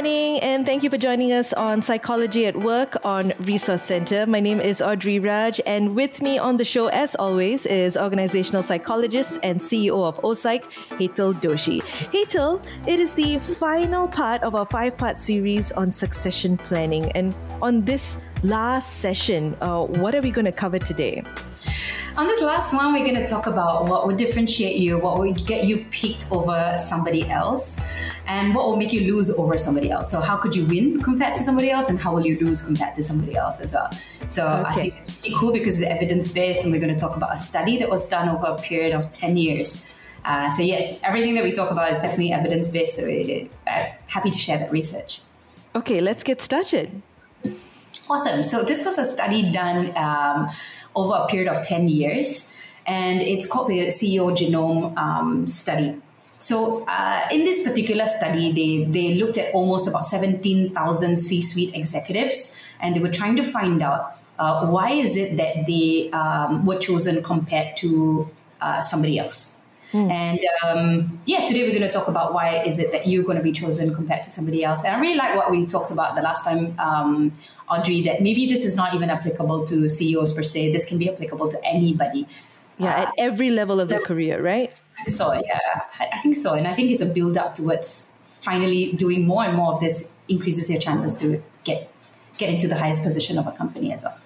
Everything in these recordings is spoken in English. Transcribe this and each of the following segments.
Morning, and thank you for joining us on Psychology at Work on Resource Center. My name is Audrey Raj, and with me on the show, as always, is organizational psychologist and CEO of OPsych, Hetal Doshi. Hetal, it is the final part of our five part series on succession planning. And on this last session, uh, what are we going to cover today? On this last one, we're going to talk about what would differentiate you, what would get you picked over somebody else and what will make you lose over somebody else. So how could you win compared to somebody else, and how will you lose compared to somebody else as well? So okay. I think it's really cool because it's evidence based, and we're going to talk about a study that was done over a period of ten years. Uh, so yes, everything that we talk about is definitely evidence based. So we're uh, happy to share that research. Okay, let's get started. Awesome. So this was a study done um, over a period of ten years, and it's called the CEO Genome um, Study. So, uh, in this particular study, they, they looked at almost about 17,000 C suite executives and they were trying to find out uh, why is it that they um, were chosen compared to uh, somebody else. Mm. And um, yeah, today we're going to talk about why is it that you're going to be chosen compared to somebody else. And I really like what we talked about the last time, um, Audrey, that maybe this is not even applicable to CEOs per se. This can be applicable to anybody yeah, uh, at every level of their career, right? So yeah, I think so, and I think it's a build up towards finally doing more and more of this increases your chances to get get into the highest position of a company as well.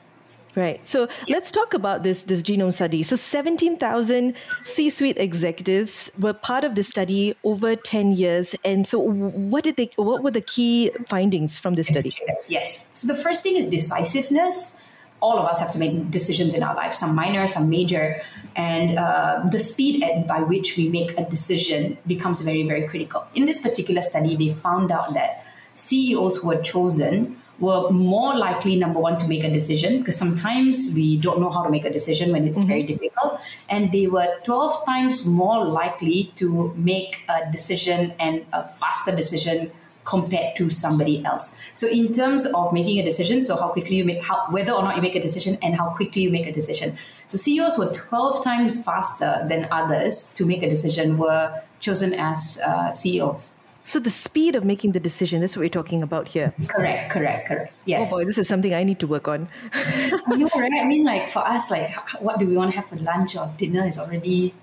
Right. So yeah. let's talk about this this genome study. So 17,000 C-suite executives were part of this study over 10 years. And so what did they what were the key findings from this study? Yes, yes. So the first thing is decisiveness all of us have to make decisions in our life, some minor, some major. And uh, the speed at, by which we make a decision becomes very, very critical. In this particular study, they found out that CEOs who were chosen were more likely, number one, to make a decision, because sometimes we don't know how to make a decision when it's mm-hmm. very difficult. And they were 12 times more likely to make a decision and a faster decision compared to somebody else. So in terms of making a decision, so how quickly you make how whether or not you make a decision and how quickly you make a decision. So CEOs were 12 times faster than others to make a decision were chosen as uh, CEOs. So the speed of making the decision, that's what we're talking about here. Correct, correct, correct. Yes. Oh boy, this is something I need to work on. you know, right? I mean, like for us, like what do we want to have for lunch or dinner is already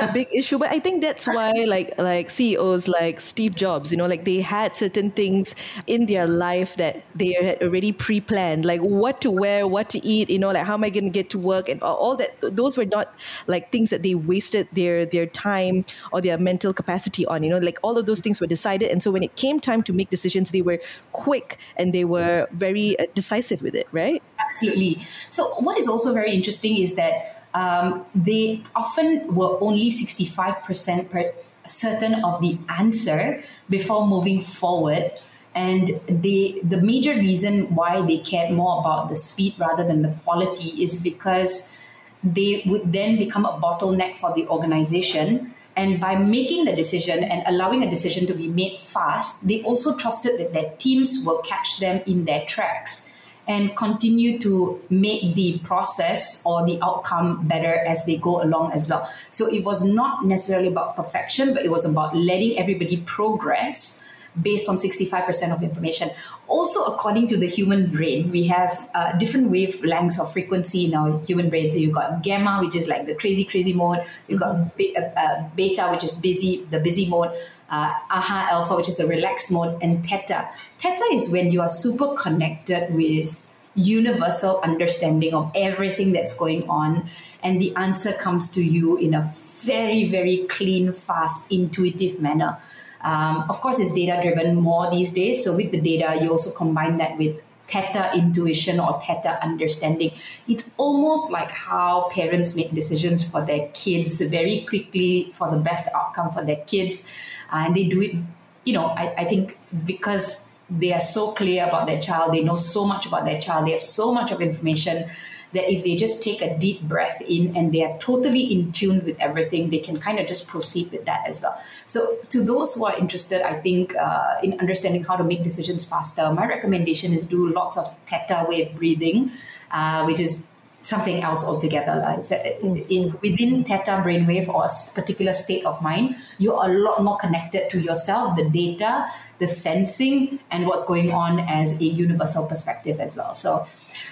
a big issue but i think that's why like like ceos like steve jobs you know like they had certain things in their life that they had already pre-planned like what to wear what to eat you know like how am i going to get to work and all that those were not like things that they wasted their their time or their mental capacity on you know like all of those things were decided. And so when it came time to make decisions they were quick and they were very uh, decisive with it right? Absolutely. So what is also very interesting is that um, they often were only 65% per certain of the answer before moving forward. And they, the major reason why they cared more about the speed rather than the quality is because they would then become a bottleneck for the organization. And by making the decision and allowing a decision to be made fast, they also trusted that their teams will catch them in their tracks and continue to make the process or the outcome better as they go along as well. So it was not necessarily about perfection, but it was about letting everybody progress based on 65% of information. Also, according to the human brain, we have uh, different wavelengths of frequency in our human brain. So you've got gamma, which is like the crazy, crazy mode. You've got be- uh, uh, beta, which is busy, the busy mode. Uh, aha alpha, which is the relaxed mode, and theta. Theta is when you are super connected with universal understanding of everything that's going on, and the answer comes to you in a very, very clean, fast, intuitive manner. Um, of course, it's data driven more these days. So, with the data, you also combine that with theta intuition or theta understanding. It's almost like how parents make decisions for their kids very quickly for the best outcome for their kids. And they do it, you know, I, I think because they are so clear about their child, they know so much about their child, they have so much of information that if they just take a deep breath in and they are totally in tune with everything, they can kind of just proceed with that as well. So, to those who are interested, I think uh, in understanding how to make decisions faster, my recommendation is do lots of theta wave breathing, uh, which is something else altogether. Like mm. in within theta brainwave or a particular state of mind, you're a lot more connected to yourself, the data, the sensing, and what's going on as a universal perspective as well. So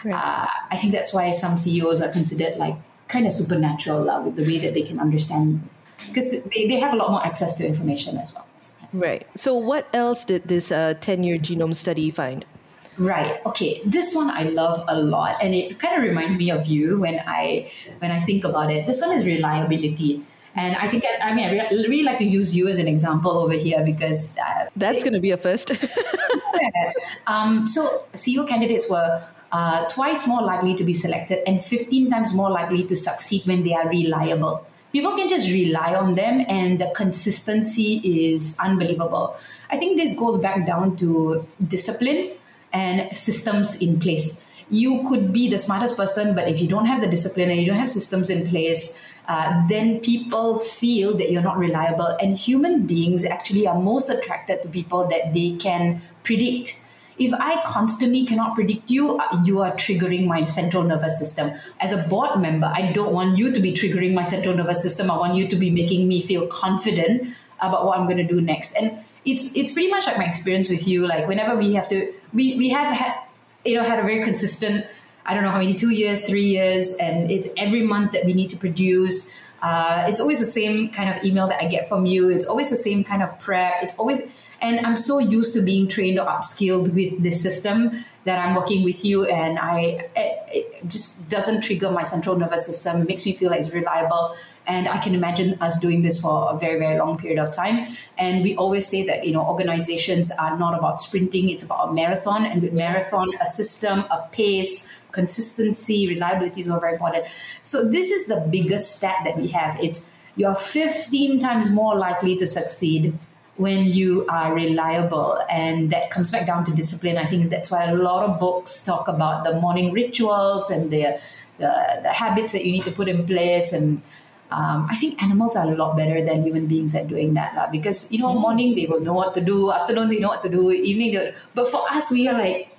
right. uh, I think that's why some CEOs are considered like kind of supernatural uh, with the way that they can understand because they, they have a lot more access to information as well. Right. So, what else did this 10 uh, year genome study find? Right. Okay. This one I love a lot, and it kind of reminds me of you when I when I think about it. This one is reliability. And I think, I, I mean, I really like to use you as an example over here because uh, that's going to be a first. um, so, CEO candidates were uh, twice more likely to be selected and 15 times more likely to succeed when they are reliable. People can just rely on them, and the consistency is unbelievable. I think this goes back down to discipline and systems in place. You could be the smartest person, but if you don't have the discipline and you don't have systems in place, uh, then people feel that you're not reliable. And human beings actually are most attracted to people that they can predict. If I constantly cannot predict you, uh, you are triggering my central nervous system. As a board member, I don't want you to be triggering my central nervous system. I want you to be making me feel confident about what I'm going to do next. And it's it's pretty much like my experience with you. Like whenever we have to, we we have had you know had a very consistent. I don't know how many two years, three years, and it's every month that we need to produce. Uh, it's always the same kind of email that I get from you. It's always the same kind of prep. It's always and I'm so used to being trained or upskilled with this system that I'm working with you, and I it, just doesn't trigger my central nervous system. It makes me feel like it's reliable. And I can imagine us doing this for a very, very long period of time. And we always say that, you know, organizations are not about sprinting, it's about a marathon. And with marathon, a system, a pace, consistency, reliability is all very important. So this is the biggest stat that we have. It's you're 15 times more likely to succeed when you are reliable and that comes back down to discipline i think that's why a lot of books talk about the morning rituals and the the, the habits that you need to put in place and um, I think animals are a lot better than human beings at doing that lah. because you know mm-hmm. morning they will know what to do afternoon they know what to do evening but for us we are like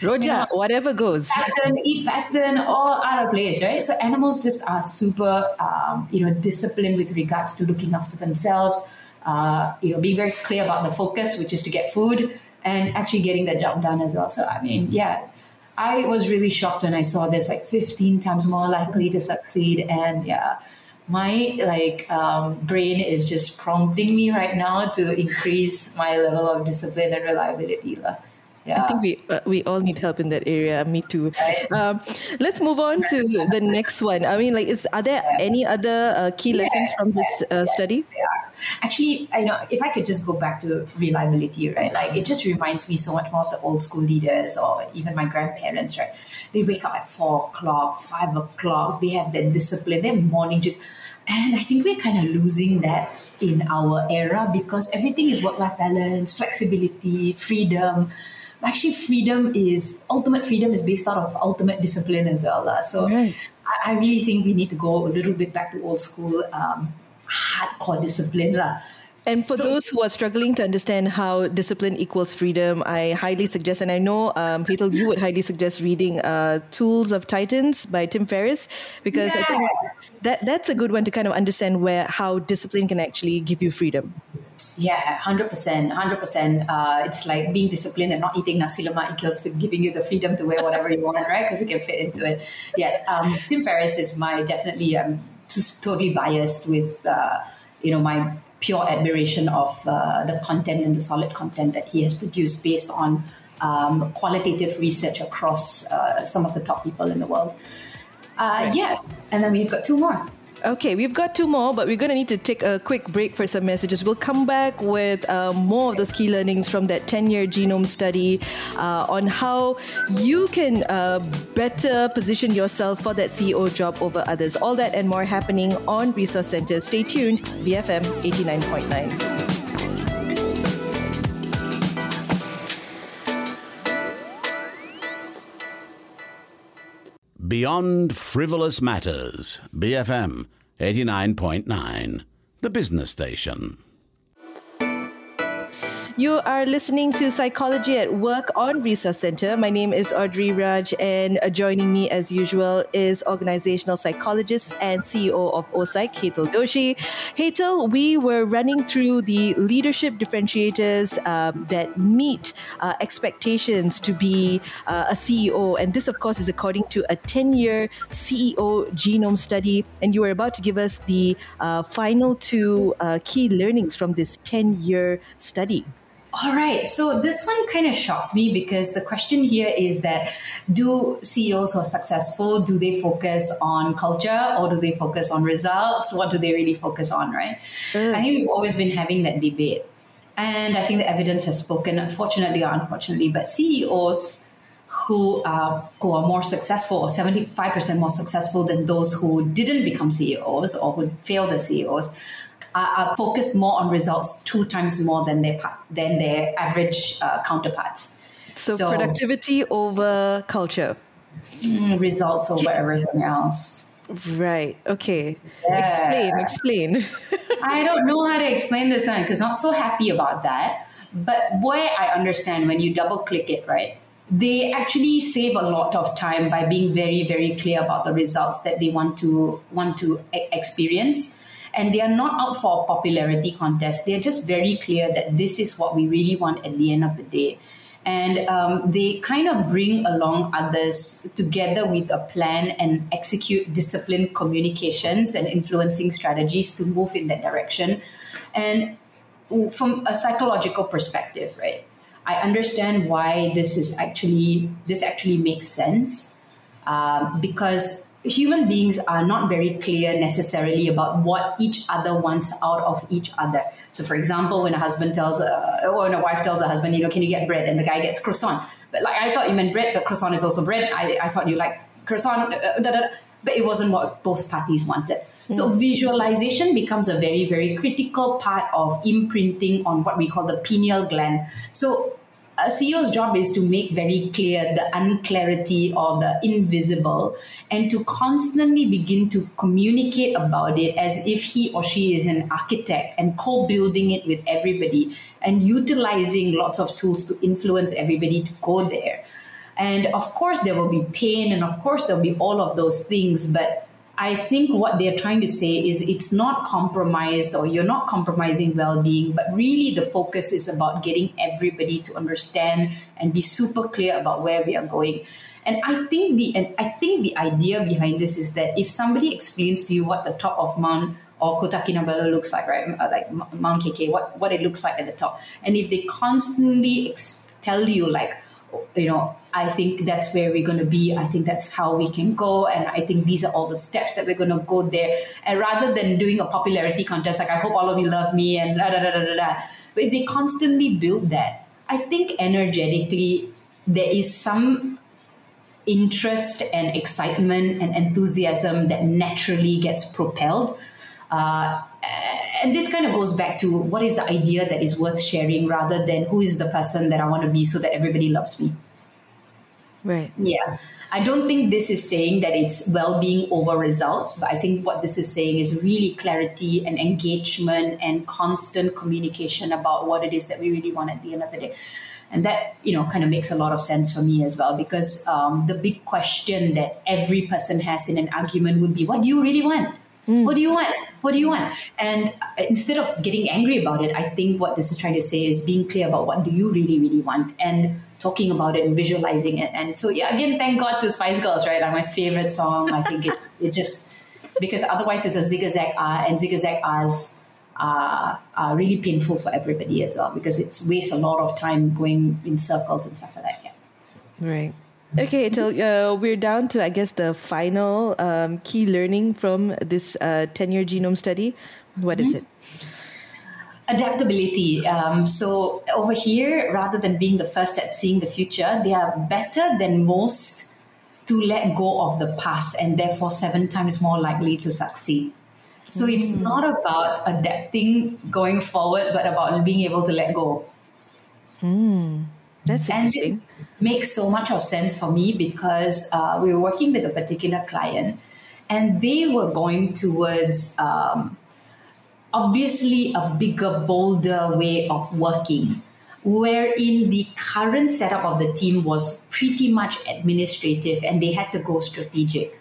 rojak, you know, whatever goes. Pattern, eat pattern, all out of place, right? So animals just are super, um, you know, disciplined with regards to looking after themselves. Uh, you know, being very clear about the focus, which is to get food, and actually getting the job done as well. So, I mean, yeah, I was really shocked when I saw this, like 15 times more likely to succeed, and yeah my like um, brain is just prompting me right now to increase my level of discipline and reliability. Yeah. I think we uh, we all need help in that area. Me too. Um, let's move on to the next one. I mean, like, is are there any other uh, key lessons from this uh, study? Yeah. Actually, I know if I could just go back to reliability, right? Like, it just reminds me so much more of the old school leaders or even my grandparents, right? They wake up at four o'clock, five o'clock. They have that discipline. Their morning just, and I think we're kind of losing that in our era because everything is work-life balance, flexibility, freedom. Actually, freedom is ultimate freedom is based out of ultimate discipline as well. Uh. So right. I, I, really think we need to go a little bit back to old school um, hardcore discipline. Uh. And for so, those who are struggling to understand how discipline equals freedom, I highly suggest, and I know, um, Hetal, you would highly suggest reading uh, Tools of Titans by Tim Ferriss, because yeah. I think that that's a good one to kind of understand where how discipline can actually give you freedom. Yeah, hundred percent, hundred percent. Uh, it's like being disciplined and not eating nasi lemak equals to giving you the freedom to wear whatever you want, right? Because you can fit into it. Yeah, um, Tim Ferriss is my definitely um, just totally biased with uh, you know my pure admiration of uh, the content and the solid content that he has produced based on um, qualitative research across uh, some of the top people in the world. Uh, yeah, and then we've got two more. Okay, we've got two more, but we're going to need to take a quick break for some messages. We'll come back with uh, more of those key learnings from that 10 year genome study uh, on how you can uh, better position yourself for that CEO job over others. All that and more happening on Resource Center. Stay tuned, BFM 89.9. Beyond Frivolous Matters, BFM 89.9, the business station. You are listening to Psychology at Work on Resource Center. My name is Audrey Raj, and joining me, as usual, is organizational psychologist and CEO of OPsych, Hetal Doshi. Hetal, we were running through the leadership differentiators um, that meet uh, expectations to be uh, a CEO, and this, of course, is according to a 10-year CEO genome study. And you were about to give us the uh, final two uh, key learnings from this 10-year study. All right. So this one kind of shocked me because the question here is that do CEOs who are successful, do they focus on culture or do they focus on results? What do they really focus on, right? Mm. I think we've always been having that debate. And I think the evidence has spoken, unfortunately or unfortunately, but CEOs who are, who are more successful or 75% more successful than those who didn't become CEOs or who failed as CEOs are, are focused more on results two times more than their than their average uh, counterparts. So, so, productivity over culture. Mm, results over everything else. Right. Okay. Yeah. Explain. Explain. I don't know how to explain this one because not so happy about that. But boy, I understand when you double click it, right? They actually save a lot of time by being very, very clear about the results that they want to want to experience and they are not out for a popularity contest. They're just very clear that this is what we really want at the end of the day. And um, they kind of bring along others together with a plan and execute disciplined communications and influencing strategies to move in that direction. And from a psychological perspective, right? I understand why this is actually this actually makes sense um, because human beings are not very clear necessarily about what each other wants out of each other. So, for example, when a husband tells, uh, or when a wife tells a husband, you know, can you get bread? And the guy gets croissant. But like, I thought you meant bread, but croissant is also bread. I, I thought you like croissant, uh, da, da, da. but it wasn't what both parties wanted. So mm. visualization becomes a very, very critical part of imprinting on what we call the pineal gland. So a CEO's job is to make very clear the unclarity or the invisible and to constantly begin to communicate about it as if he or she is an architect and co building it with everybody and utilizing lots of tools to influence everybody to go there. And of course, there will be pain and of course, there'll be all of those things, but I think what they're trying to say is it's not compromised or you're not compromising well being, but really the focus is about getting everybody to understand and be super clear about where we are going. And I think the and I think the idea behind this is that if somebody explains to you what the top of Mount or Kota Kinabalu looks like, right, uh, like Mount KK, what what it looks like at the top, and if they constantly ex- tell you like you know, I think that's where we're going to be. I think that's how we can go. And I think these are all the steps that we're going to go there. And rather than doing a popularity contest, like, I hope all of you love me and da da da da da. But if they constantly build that, I think energetically there is some interest and excitement and enthusiasm that naturally gets propelled. Uh, and this kind of goes back to what is the idea that is worth sharing rather than who is the person that I want to be so that everybody loves me. Right. Yeah. I don't think this is saying that it's well being over results, but I think what this is saying is really clarity and engagement and constant communication about what it is that we really want at the end of the day. And that, you know, kind of makes a lot of sense for me as well, because um, the big question that every person has in an argument would be, what do you really want? Mm. What do you want? What do you want? And uh, instead of getting angry about it, I think what this is trying to say is being clear about what do you really, really want and talking about it and visualizing it. And so, yeah, again, thank God to Spice Girls, right? Like my favorite song. I think it's it just because otherwise it's a zigzag R and zigzag R's are, are really painful for everybody as well because it wastes a lot of time going in circles and stuff like that. Yeah. Right. Okay, so uh, we're down to, I guess, the final um, key learning from this uh, 10 year genome study. What mm-hmm. is it? Adaptability. Um, so, over here, rather than being the first at seeing the future, they are better than most to let go of the past and therefore seven times more likely to succeed. So, mm-hmm. it's mm. not about adapting going forward, but about being able to let go. Mm, that's interesting. Makes so much of sense for me because uh, we were working with a particular client and they were going towards um, obviously a bigger, bolder way of working, wherein the current setup of the team was pretty much administrative and they had to go strategic.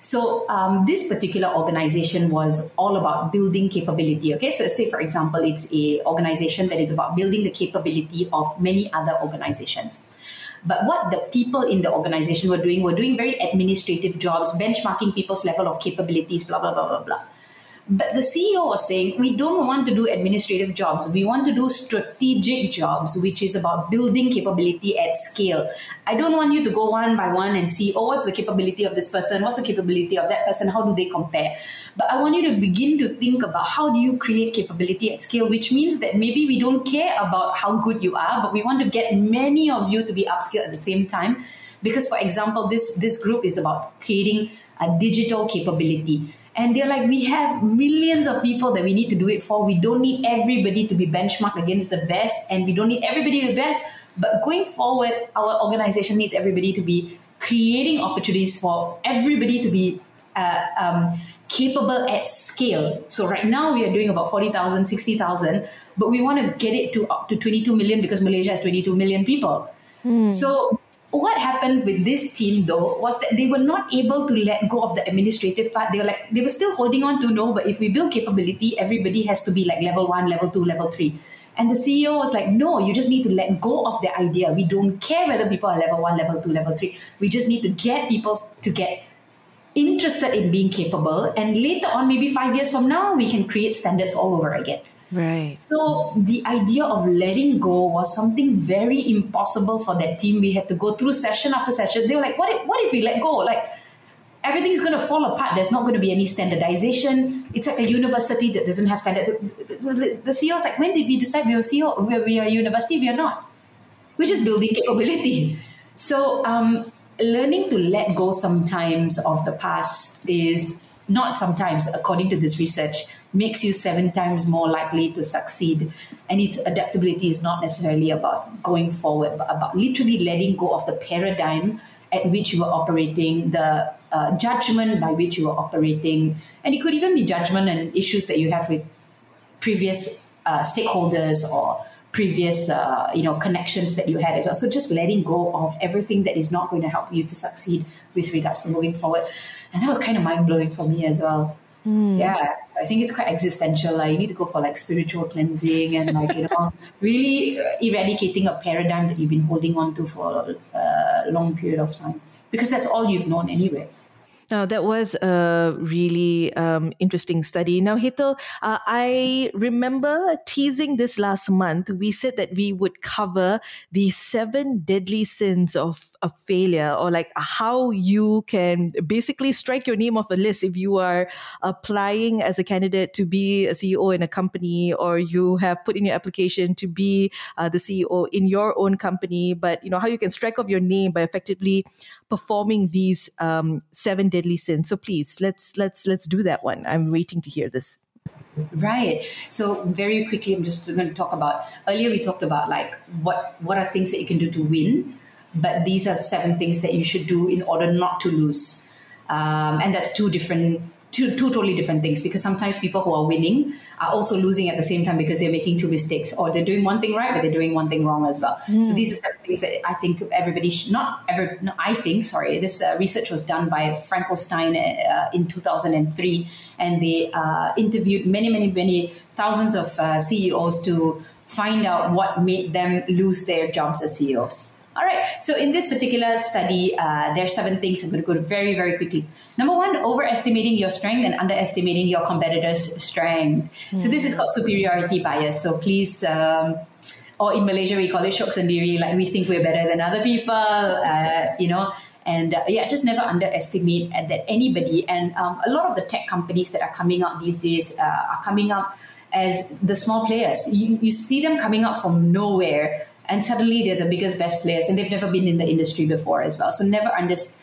So um, this particular organization was all about building capability. Okay, so say for example, it's a organization that is about building the capability of many other organizations. But what the people in the organization were doing were doing very administrative jobs, benchmarking people's level of capabilities, blah blah blah blah blah. But the CEO was saying, we don't want to do administrative jobs. We want to do strategic jobs, which is about building capability at scale. I don't want you to go one by one and see, oh, what's the capability of this person? What's the capability of that person? How do they compare? But I want you to begin to think about how do you create capability at scale, which means that maybe we don't care about how good you are, but we want to get many of you to be upskilled at the same time. Because, for example, this, this group is about creating a digital capability and they're like, we have millions of people that we need to do it for. We don't need everybody to be benchmarked against the best, and we don't need everybody to be best. But going forward, our organization needs everybody to be creating opportunities for everybody to be uh, um, capable at scale. So right now we are doing about 40,000, 60,000, but we want to get it to up to 22 million because Malaysia has 22 million people. Mm. So what happened with this team though was that they were not able to let go of the administrative part. They were like they were still holding on to no, but if we build capability, everybody has to be like level one, level two, level three. And the CEO was like, no, you just need to let go of the idea. We don't care whether people are level one, level two, level three. We just need to get people to get interested in being capable. And later on, maybe five years from now, we can create standards all over again. Right. So the idea of letting go was something very impossible for that team. We had to go through session after session. They were like, what if, what if we let go? Like everything's going to fall apart. There's not going to be any standardization. It's like a university that doesn't have standards. The CEO's like, when did we decide we are CEO? We are a university? We are not. We're just building capability. So um, learning to let go sometimes of the past is not sometimes, according to this research, makes you seven times more likely to succeed. And its adaptability is not necessarily about going forward, but about literally letting go of the paradigm at which you were operating, the uh, judgment by which you were operating. And it could even be judgment and issues that you have with previous uh, stakeholders or previous uh, you know connections that you had as well so just letting go of everything that is not going to help you to succeed with regards to moving forward and that was kind of mind-blowing for me as well Mm. Yeah, so I think it's quite existential. Like you need to go for like spiritual cleansing and like you know really eradicating a paradigm that you've been holding on to for a long period of time because that's all you've known anyway. Now, that was a really um, interesting study. Now, Hetal, uh, I remember teasing this last month. We said that we would cover the seven deadly sins of, of failure, or like how you can basically strike your name off a list if you are applying as a candidate to be a CEO in a company, or you have put in your application to be uh, the CEO in your own company. But you know how you can strike off your name by effectively performing these um, seven deadly sins. So please let's let's let's do that one. I'm waiting to hear this. Right. So very quickly, I'm just going to talk about. Earlier, we talked about like what what are things that you can do to win, but these are seven things that you should do in order not to lose, um, and that's two different two, two totally different things because sometimes people who are winning are also losing at the same time because they're making two mistakes or they're doing one thing right but they're doing one thing wrong as well mm. so these are things that i think everybody should not ever no, i think sorry this uh, research was done by frankelstein uh, in 2003 and they uh, interviewed many many many thousands of uh, ceos to find out what made them lose their jobs as ceos all right. So in this particular study, uh, there are seven things. I'm going to go very, very quickly. Number one, overestimating your strength and underestimating your competitor's strength. Mm. So this is called superiority bias. So please. Um, or in Malaysia, we call it shok sendiri. Like we think we're better than other people, uh, you know. And uh, yeah, just never underestimate that anybody. And um, a lot of the tech companies that are coming out these days uh, are coming out as the small players. You, you see them coming out from nowhere and suddenly they're the biggest best players and they've never been in the industry before as well so never understand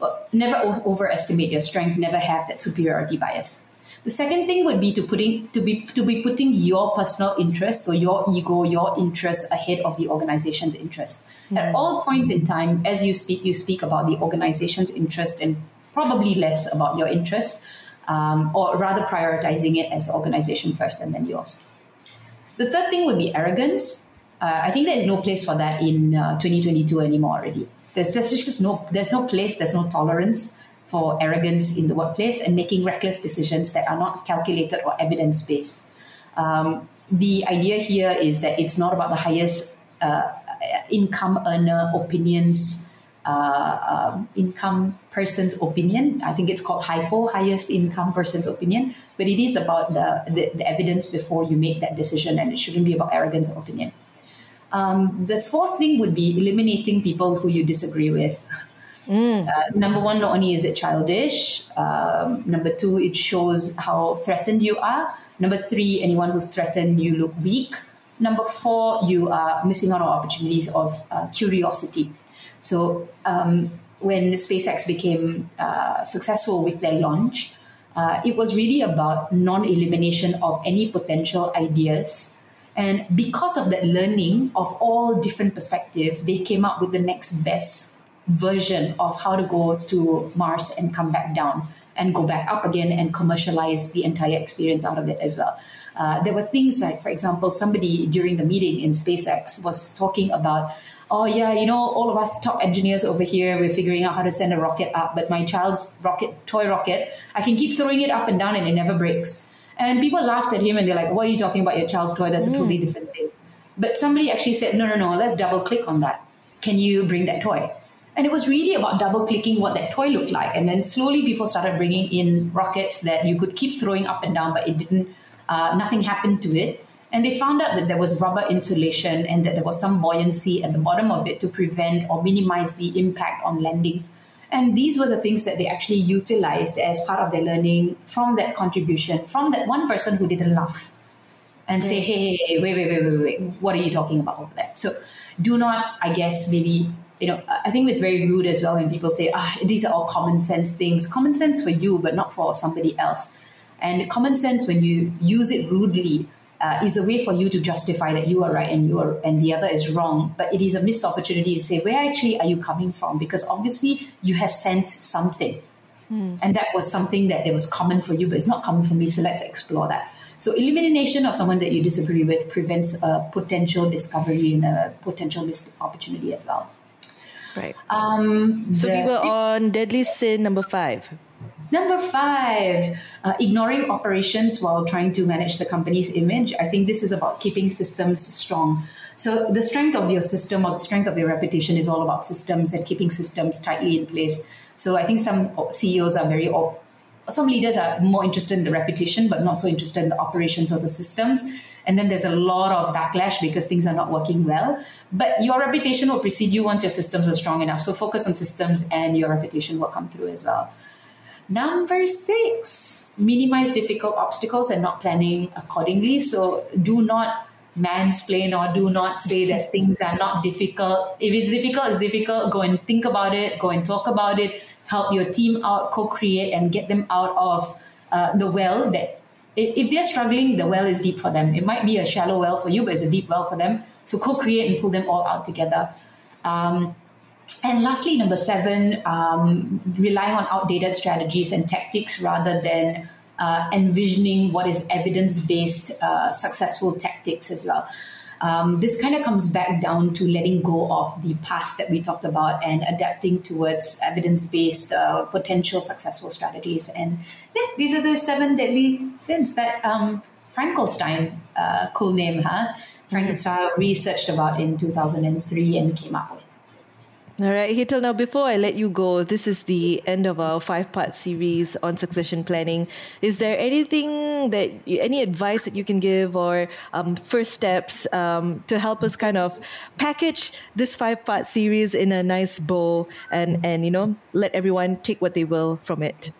well, never overestimate your strength never have that superiority bias The second thing would be to putting to be to be putting your personal interest, so your ego, your interest ahead of the organization's interest. Mm-hmm. At all points in time, as you speak, you speak about the organization's interest and probably less about your interest, um, or rather prioritizing it as the organization first and then yours. The third thing would be arrogance. Uh, I think there is no place for that in uh, 2022 anymore already. There's, there's just no there's no place, there's no tolerance for arrogance in the workplace and making reckless decisions that are not calculated or evidence based. Um, the idea here is that it's not about the highest uh, income earner opinions. Uh, um, income person's opinion. I think it's called hypo, highest income person's opinion. But it is about the, the, the evidence before you make that decision, and it shouldn't be about arrogance or opinion. Um, the fourth thing would be eliminating people who you disagree with. Mm. Uh, number one, not only is it childish, um, number two, it shows how threatened you are. Number three, anyone who's threatened, you look weak. Number four, you are missing out on opportunities of uh, curiosity. So um, when SpaceX became uh, successful with their launch, uh, it was really about non-elimination of any potential ideas. And because of that learning of all different perspectives, they came up with the next best version of how to go to Mars and come back down and go back up again and commercialize the entire experience out of it as well. Uh, there were things like, for example, somebody during the meeting in SpaceX was talking about, oh, yeah, you know, all of us top engineers over here, we're figuring out how to send a rocket up, but my child's rocket, toy rocket, I can keep throwing it up and down and it never breaks. And people laughed at him and they're like, what are you talking about your child's toy? That's a totally mm. different thing. But somebody actually said, no, no, no, let's double click on that. Can you bring that toy? And it was really about double clicking what that toy looked like. And then slowly people started bringing in rockets that you could keep throwing up and down, but it didn't, uh, nothing happened to it. And they found out that there was rubber insulation and that there was some buoyancy at the bottom of it to prevent or minimize the impact on landing. And these were the things that they actually utilized as part of their learning from that contribution, from that one person who didn't laugh and say, hey, hey, wait, wait, wait, wait, wait, what are you talking about over there? So do not, I guess, maybe you know, I think it's very rude as well when people say, ah, these are all common sense things. Common sense for you, but not for somebody else. And common sense, when you use it rudely, uh, is a way for you to justify that you are right and you are and the other is wrong. But it is a missed opportunity to say, where actually are you coming from? Because obviously you have sensed something. Hmm. And that was something that it was common for you, but it's not common for me. So let's explore that. So elimination of someone that you disagree with prevents a potential discovery and a potential missed opportunity as well. Right. Um, so we were on deadly sin number five. Number five, uh, ignoring operations while trying to manage the company's image. I think this is about keeping systems strong. So the strength of your system or the strength of your reputation is all about systems and keeping systems tightly in place. So I think some CEOs are very, some leaders are more interested in the reputation, but not so interested in the operations or the systems and then there's a lot of backlash because things are not working well. But your reputation will precede you once your systems are strong enough. So focus on systems and your reputation will come through as well. Number six, minimize difficult obstacles and not planning accordingly. So do not mansplain or do not say that things are not difficult. If it's difficult, it's difficult. Go and think about it, go and talk about it, help your team out, co create, and get them out of uh, the well that if they're struggling, the well is deep for them. It might be a shallow well for you, but it's a deep well for them. So co-create and pull them all out together. Um, and lastly, number seven, um, relying on outdated strategies and tactics rather than uh, envisioning what is evidence-based uh, successful tactics as well um, this kind of comes back down to letting go of the past that we talked about and adapting towards evidence-based uh, potential successful strategies. And yeah, these are the seven deadly sins that um, Frankenstein, uh, cool name, huh? Frankenstein researched about in 2003 and came up with. All right, Hetal, now before I let you go, this is the end of our five part series on succession planning. Is there anything that, any advice that you can give or um, first steps um, to help us kind of package this five part series in a nice bow and, and, you know, let everyone take what they will from it?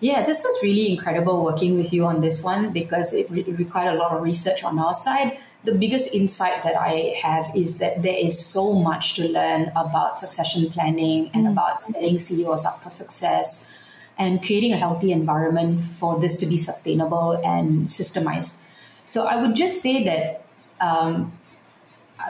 Yeah, this was really incredible working with you on this one because it, re- required a lot of research on our side the biggest insight that I have is that there is so much to learn about succession planning and mm. about setting CEOs up for success. and creating a healthy environment for this to be sustainable and systemized. So I would just say that um,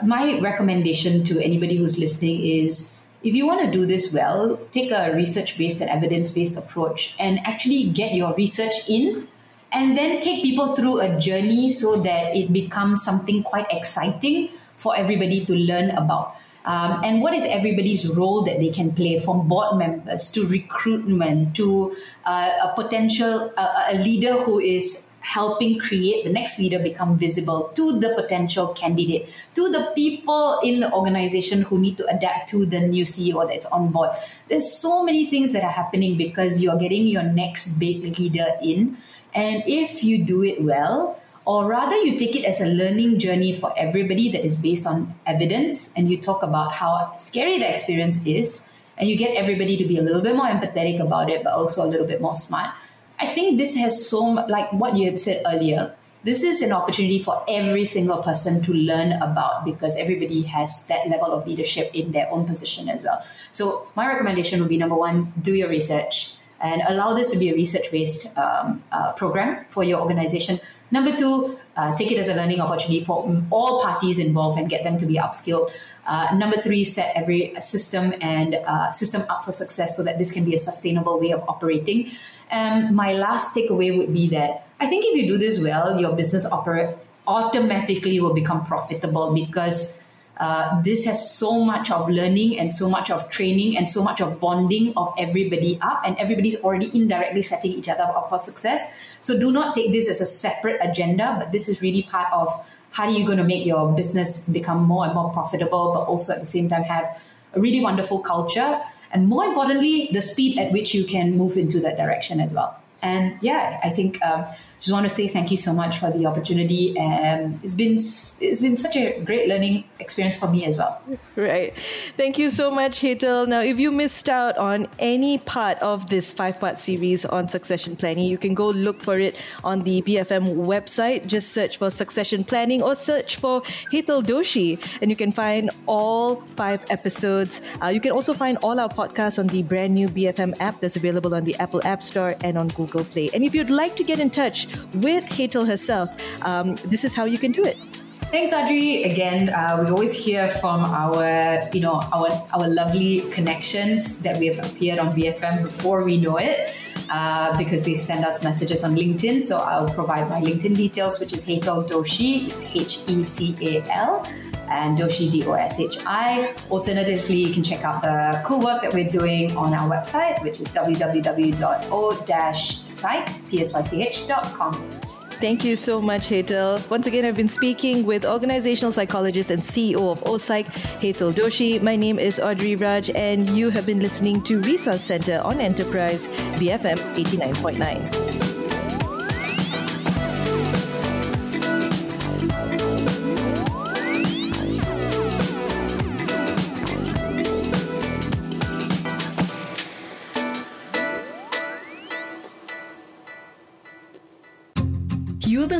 my recommendation to anybody who's listening is if you want to do this well, take a research based and evidence based approach and actually get your research in and then take people through a journey so that it becomes something quite exciting for everybody to learn about. Um, and what is everybody's role that they can play from board members to recruitment to uh, a potential uh, a leader who is helping create the next leader become visible to the potential candidate to the people in the organization who need to adapt to the new ceo that's on board. There's so many things that are happening because you're getting your next big leader in. And if you do it well or rather you take it as a learning journey for everybody that is based on evidence and you talk about how scary the experience is and you get everybody to be a little bit more empathetic about it but also a little bit more smart i think this has so like what you had said earlier this is an opportunity for every single person to learn about because everybody has that level of leadership in their own position as well so my recommendation would be number one do your research and allow this to be a research based um, uh, program for your organization Number two, uh, take it as a learning opportunity for all parties involved and get them to be upskilled. Uh, number three, set every system and uh, system up for success so that this can be a sustainable way of operating. And my last takeaway would be that I think if you do this well, your business operate automatically will become profitable because uh, this has so much of learning and so much of training and so much of bonding of everybody up, and everybody's already indirectly setting each other up for success. So do not take this as a separate agenda, but this is really part of how are you going to make your business become more and more profitable, but also at the same time have a really wonderful culture, and more importantly, the speed at which you can move into that direction as well. And yeah, I think um, just want to say thank you so much for the opportunity. and it's been it's been such a great learning experience for me as well. Right. Thank you so much, Hetal. Now, if you missed out on any part of this five-part series on succession planning, you can go look for it on the BFM website. Just search for succession planning or search for Hetal Doshi, and you can find all five episodes. Uh, you can also find all our podcasts on the brand new BFM app that's available on the Apple App Store and on Google Play. And if you'd like to get in touch with Hetal herself, um, this is how you can do it. Thanks, Audrey. Again, uh, we always hear from our, you know, our our lovely connections that we have appeared on BFM before we know it, uh, because they send us messages on LinkedIn. So I'll provide my LinkedIn details, which is Hetal Doshi, H E T A L and Doshi D O S H I. Alternatively, you can check out the cool work that we're doing on our website, which is www.o-psych.com. Thank you so much, Hetal. Once again, I've been speaking with organizational psychologist and CEO of OPsych, Hetal Doshi. My name is Audrey Raj, and you have been listening to Resource Center on Enterprise, BFM 89.9.